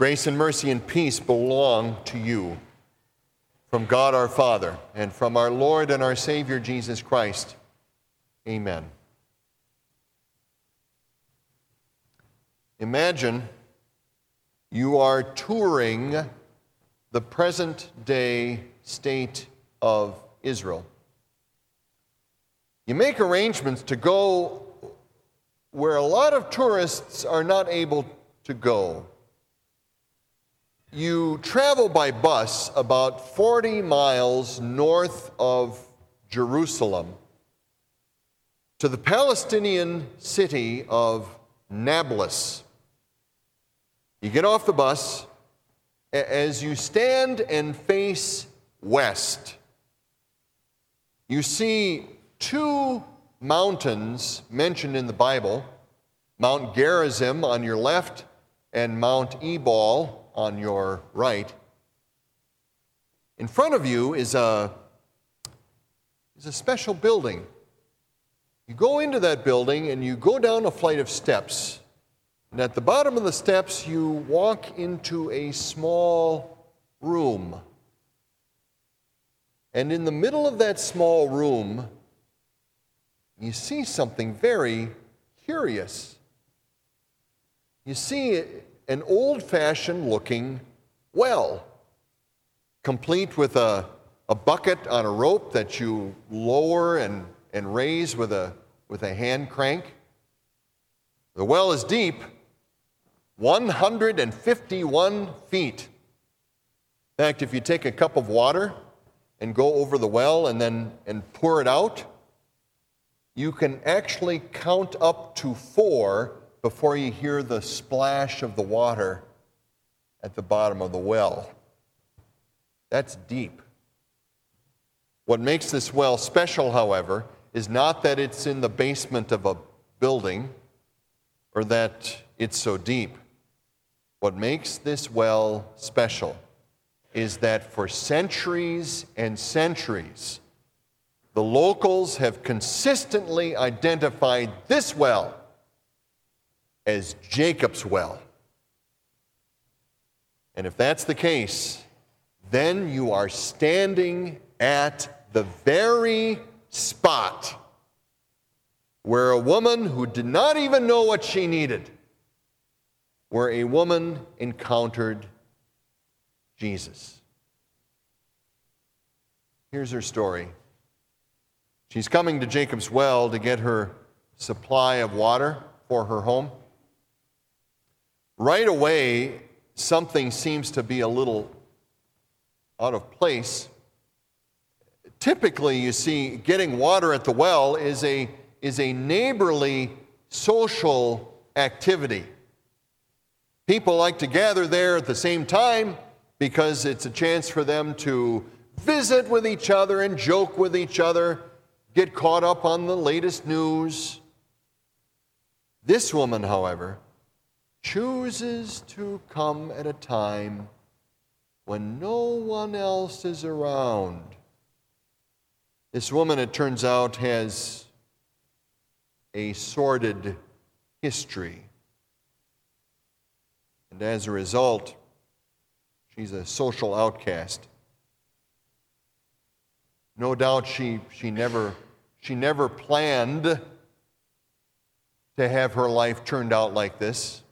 Grace and mercy and peace belong to you from God our Father and from our Lord and our Savior Jesus Christ. Amen. Imagine you are touring the present day state of Israel. You make arrangements to go where a lot of tourists are not able to go. You travel by bus about 40 miles north of Jerusalem to the Palestinian city of Nablus. You get off the bus. As you stand and face west, you see two mountains mentioned in the Bible Mount Gerizim on your left and Mount Ebal on your right. In front of you is a, is a special building. You go into that building and you go down a flight of steps. And at the bottom of the steps, you walk into a small room. And in the middle of that small room, you see something very curious. You see an old fashioned looking well, complete with a, a bucket on a rope that you lower and, and raise with a, with a hand crank. The well is deep, 151 feet. In fact, if you take a cup of water and go over the well and then and pour it out, you can actually count up to four before you hear the splash of the water at the bottom of the well. That's deep. What makes this well special, however, is not that it's in the basement of a building or that it's so deep. What makes this well special is that for centuries and centuries, the locals have consistently identified this well as Jacob's well. And if that's the case, then you are standing at the very spot where a woman who did not even know what she needed, where a woman encountered Jesus. Here's her story. She's coming to Jacob's well to get her supply of water for her home. Right away, something seems to be a little out of place. Typically, you see, getting water at the well is a, is a neighborly social activity. People like to gather there at the same time because it's a chance for them to visit with each other and joke with each other get caught up on the latest news. This woman, however, chooses to come at a time when no one else is around. This woman, it turns out, has a sordid history. And as a result, she's a social outcast. No doubt she, she, never, she never planned to have her life turned out like this.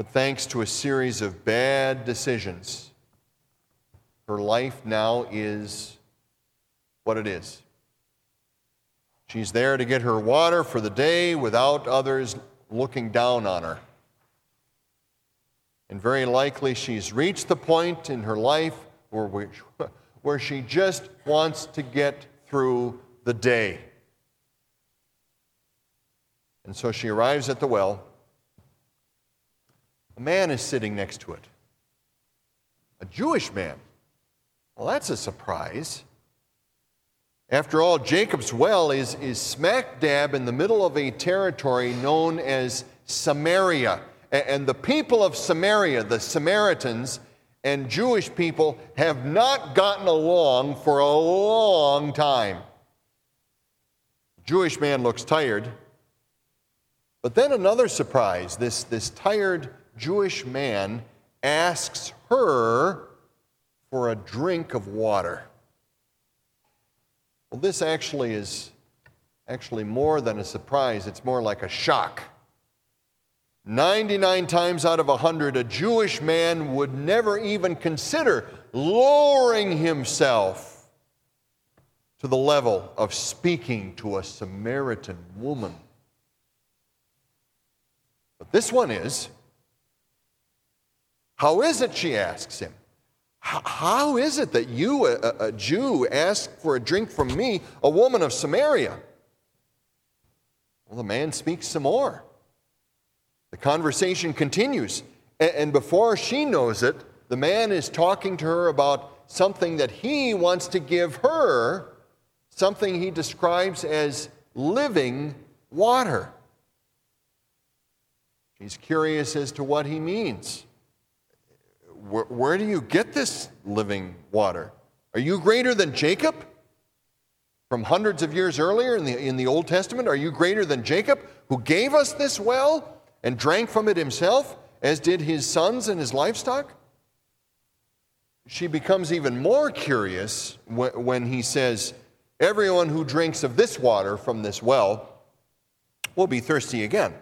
But thanks to a series of bad decisions, her life now is what it is. She's there to get her water for the day without others looking down on her. And very likely she's reached the point in her life where, we, where she just wants to get through the day. And so she arrives at the well. A man is sitting next to it. A Jewish man. Well, that's a surprise. After all, Jacob's well is, is smack dab in the middle of a territory known as Samaria. And the people of Samaria, the Samaritans, and Jewish people have not gotten along for a long time. Jewish man looks tired. But then another surprise this, this tired Jewish man asks her for a drink of water. Well, this actually is actually more than a surprise, it's more like a shock. 99 times out of 100, a Jewish man would never even consider lowering himself to the level of speaking to a Samaritan woman. But this one is. How is it, she asks him? How is it that you, a, a Jew, ask for a drink from me, a woman of Samaria? Well, the man speaks some more. The conversation continues. And before she knows it, the man is talking to her about something that he wants to give her, something he describes as living water. She's curious as to what he means. Where, where, do you get this living water? Are you greater than Jacob? From hundreds of years earlier in the, in the Old Testament, are you greater than Jacob, who gave us this well and drank from it himself, as did his sons and his livestock? She becomes even more curious when he says, Everyone who drinks of this water from this well will be thirsty again.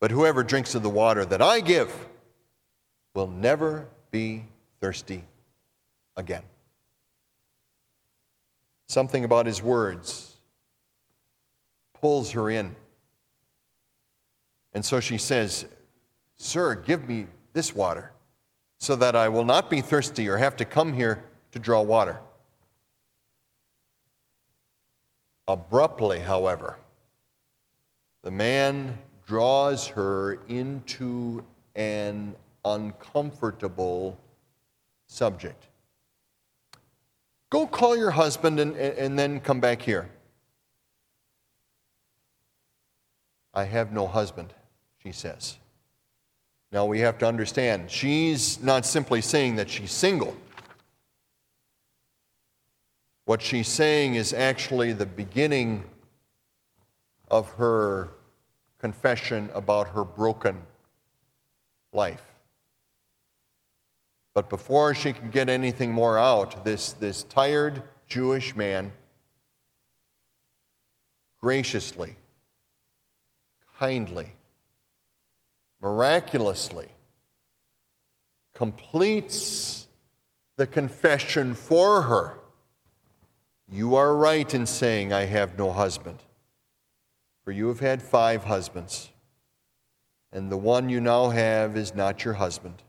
But whoever drinks of the water that I give will never be thirsty again. Something about his words pulls her in. And so she says, Sir, give me this water so that I will not be thirsty or have to come here to draw water. Abruptly, however, the man draws her into an uncomfortable subject. Go call your husband and, and then come back here. I have no husband, she says. Now we have to understand, she's not simply saying that she's single. What she's saying is actually the beginning of her confession about her broken life. But before she can get anything more out, this, this tired Jewish man graciously, kindly, miraculously completes the confession for her. You are right in saying, I have no husband. For you have had five husbands, and the one you now have is not your husband.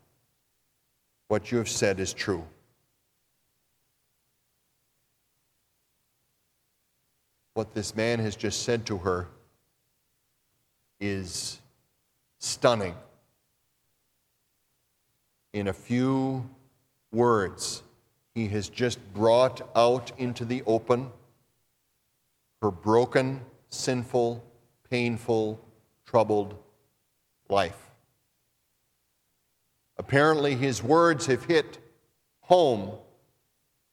What you have said is true. What this man has just said to her is stunning. In a few words, he has just brought out into the open her broken, sinful, painful, troubled life. Apparently, his words have hit home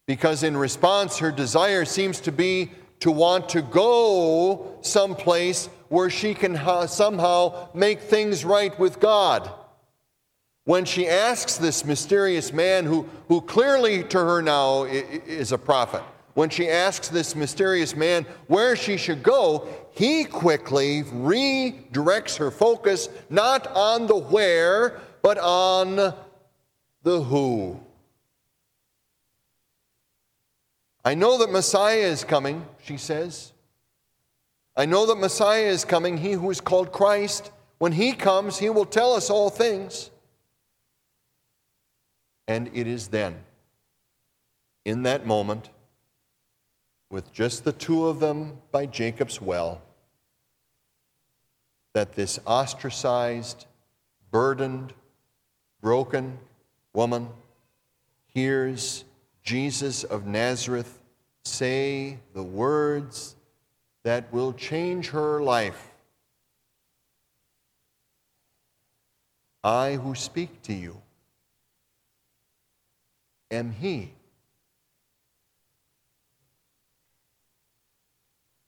because, in response, her desire seems to be to want to go someplace where she can somehow make things right with God. When she asks this mysterious man, who, who clearly to her now is a prophet, when she asks this mysterious man where she should go, he quickly redirects her focus not on the where, but on the who. I know that Messiah is coming, she says. I know that Messiah is coming, he who is called Christ. When he comes, he will tell us all things. And it is then, in that moment, with just the two of them by Jacob's well, that this ostracized, burdened, broken woman hears Jesus of Nazareth say the words that will change her life. I who speak to you am He.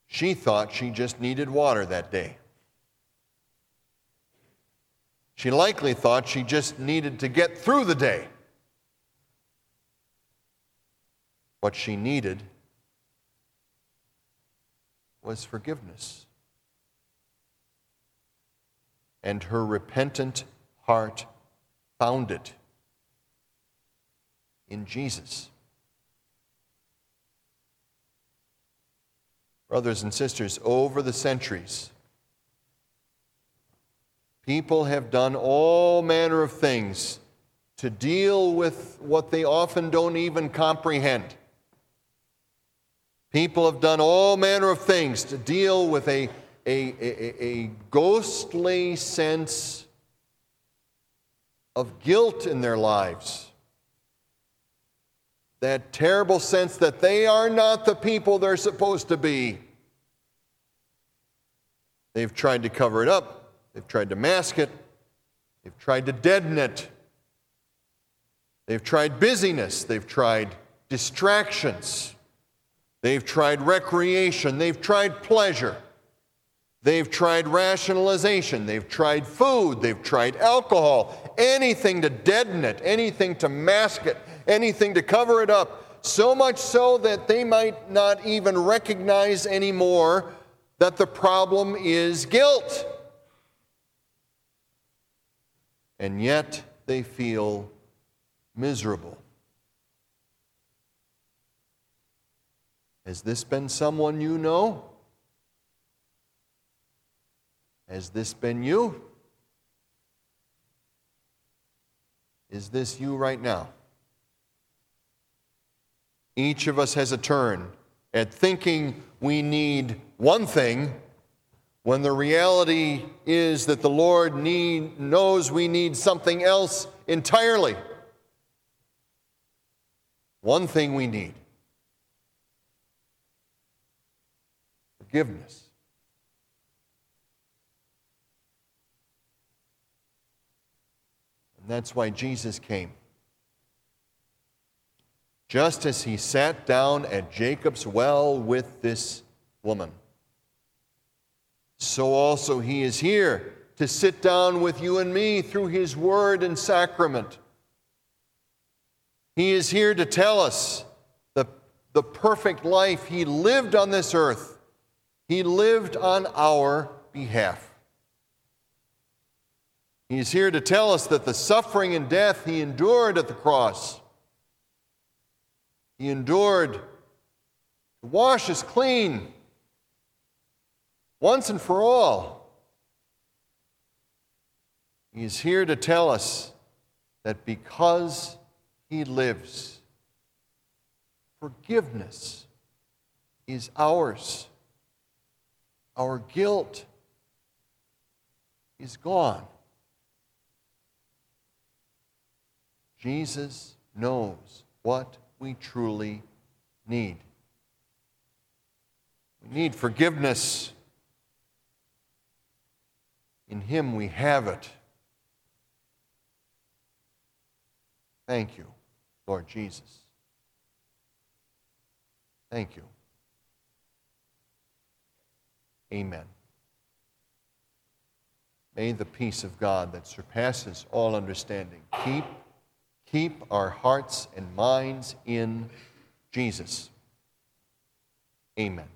She thought she just needed water that day. She likely thought she just needed to get through the day. What she needed was forgiveness. And her repentant heart found it in Jesus. Brothers and sisters, over the centuries, people have done all manner of things to deal with what they often don't even comprehend. People have done all manner of things to deal with a, a, a, a ghostly sense of guilt in their lives. That terrible sense that they are not the people they're supposed to be. They've tried to cover it up, they've tried to mask it, they've tried to deaden it. They've tried busyness, they've tried distractions. They've tried recreation, they've tried pleasure, they've tried rationalization, they've tried food, they've tried alcohol, anything to deaden it, anything to mask it, anything to cover it up. So much so that they might not even recognize anymore that the problem is guilt. And yet they feel miserable. Has this been someone you know? Has this been you? Is this you right now? Each of us has a turn at thinking we need one thing when the reality is that the Lord need, knows we need something else entirely. One thing we need forgiveness. And that's why Jesus came. Just as he sat down at Jacob's well with this woman, so also he is here to sit down with you and me through his word and sacrament. He is here to tell us the, the perfect life he lived on this earth he lived on our behalf. He's here to tell us that the suffering and death he endured at the cross, he endured to wash us clean once and for all. He is here to tell us that because he lives, forgiveness is ours our guilt is gone. Jesus knows what we truly need. We need forgiveness. In Him we have it. Thank you, Lord Jesus. Thank you. Amen. May the peace of God that surpasses all understanding keep, keep our hearts and minds in Jesus. Amen.